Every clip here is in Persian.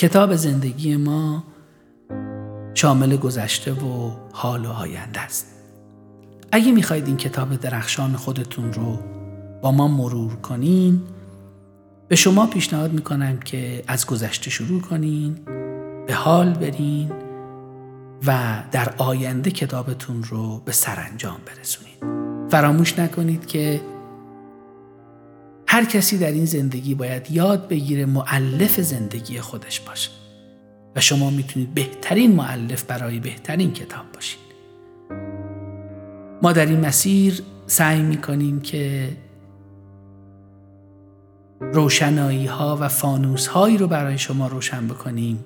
کتاب زندگی ما شامل گذشته و حال و آینده است. اگه می‌خواید این کتاب درخشان خودتون رو با ما مرور کنین به شما پیشنهاد می‌کنم که از گذشته شروع کنین به حال برین و در آینده کتابتون رو به سرانجام برسونید فراموش نکنید که هر کسی در این زندگی باید یاد بگیره معلف زندگی خودش باشه. و شما می‌تونید بهترین معلف برای بهترین کتاب باشید. ما در این مسیر سعی می‌کنیم که روشنایی ها و فانوس هایی رو برای شما روشن بکنیم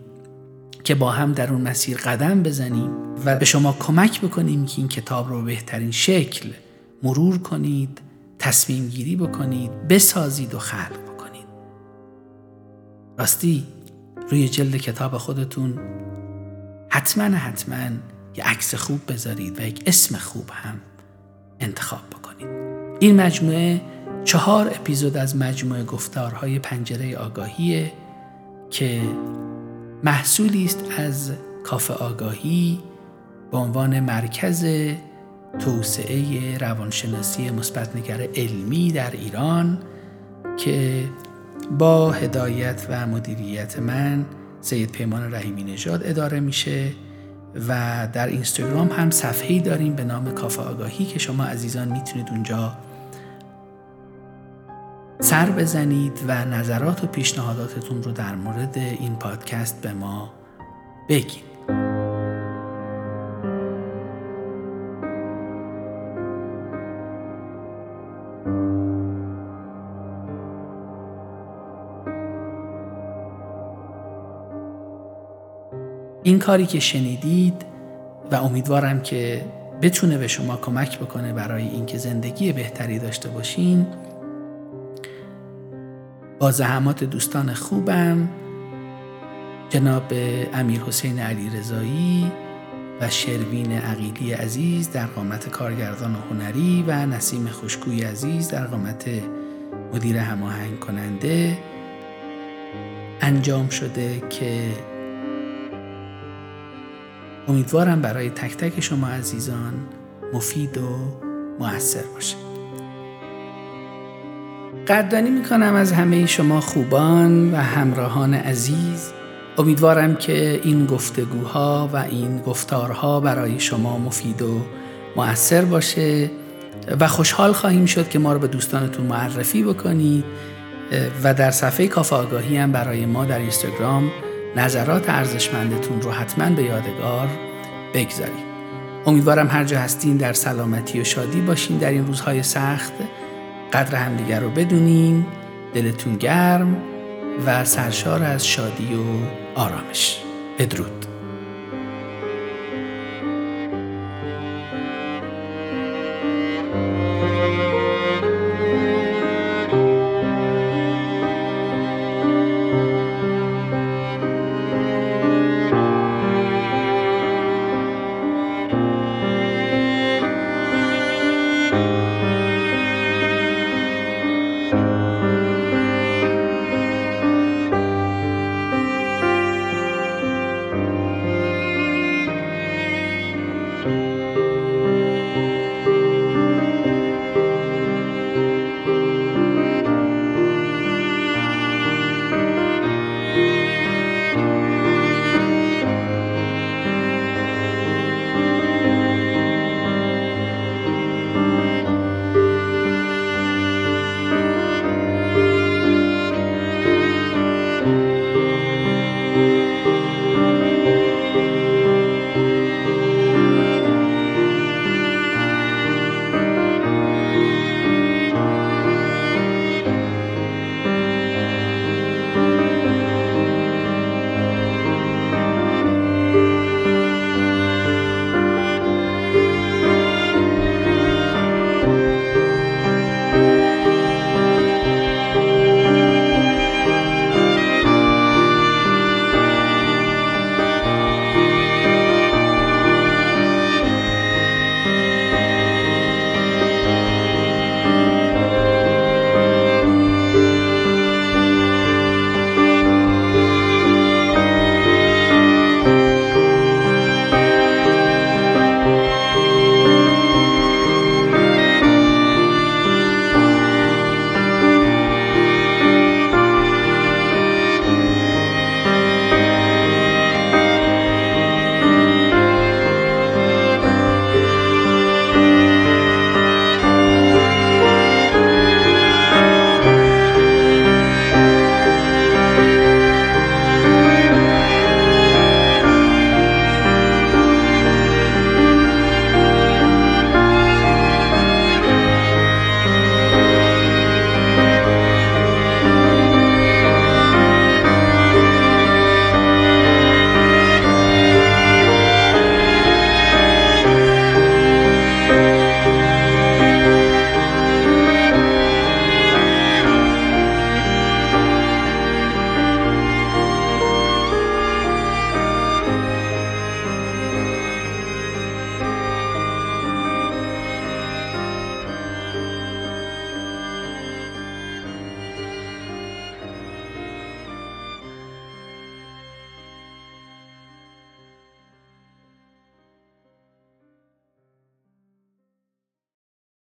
که با هم در اون مسیر قدم بزنیم و به شما کمک بکنیم که این کتاب رو به بهترین شکل مرور کنید تصمیم گیری بکنید بسازید و خلق بکنید. راستی روی جلد کتاب خودتون حتما حتما یه عکس خوب بذارید و یک اسم خوب هم انتخاب بکنید. این مجموعه چهار اپیزود از مجموعه گفتارهای پنجره آگاهیه که محصولی است از کافه آگاهی به عنوان مرکز توسعه روانشناسی مثبتنگر علمی در ایران که با هدایت و مدیریت من سید پیمان رحیمی نژاد اداره میشه و در اینستاگرام هم صفحه‌ای داریم به نام کافه آگاهی که شما عزیزان می‌تونید اونجا سر بزنید و نظرات و پیشنهاداتتون رو در مورد این پادکست به ما بگید. این کاری که شنیدید و امیدوارم که بتونه به شما کمک بکنه برای اینکه زندگی بهتری داشته باشین. با زحمات دوستان خوبم جناب امیر حسین علی رضایی و شروین عقیلی عزیز در قامت کارگردان و هنری و نسیم خوشگوی عزیز در قامت مدیر هماهنگ کننده انجام شده که امیدوارم برای تک تک شما عزیزان مفید و موثر باشه. قدردانی می‌کنم از همه شما خوبان و همراهان عزیز. امیدوارم که این گفتگوها و این گفتارها برای شما مفید و مؤثر باشه و خوشحال خواهیم شد که ما رو به دوستانتون معرفی بکنید و در صفحه کافه آگاهی هم برای ما در اینستاگرام نظرات ارزشمندتون رو حتما به یادگار بگذارید امیدوارم هر جا هستین در سلامتی و شادی باشین در این روزهای سخت. قدر همدیگر رو بدونین. دلتون گرم و سرشار از شادی و آرامش. بدرود.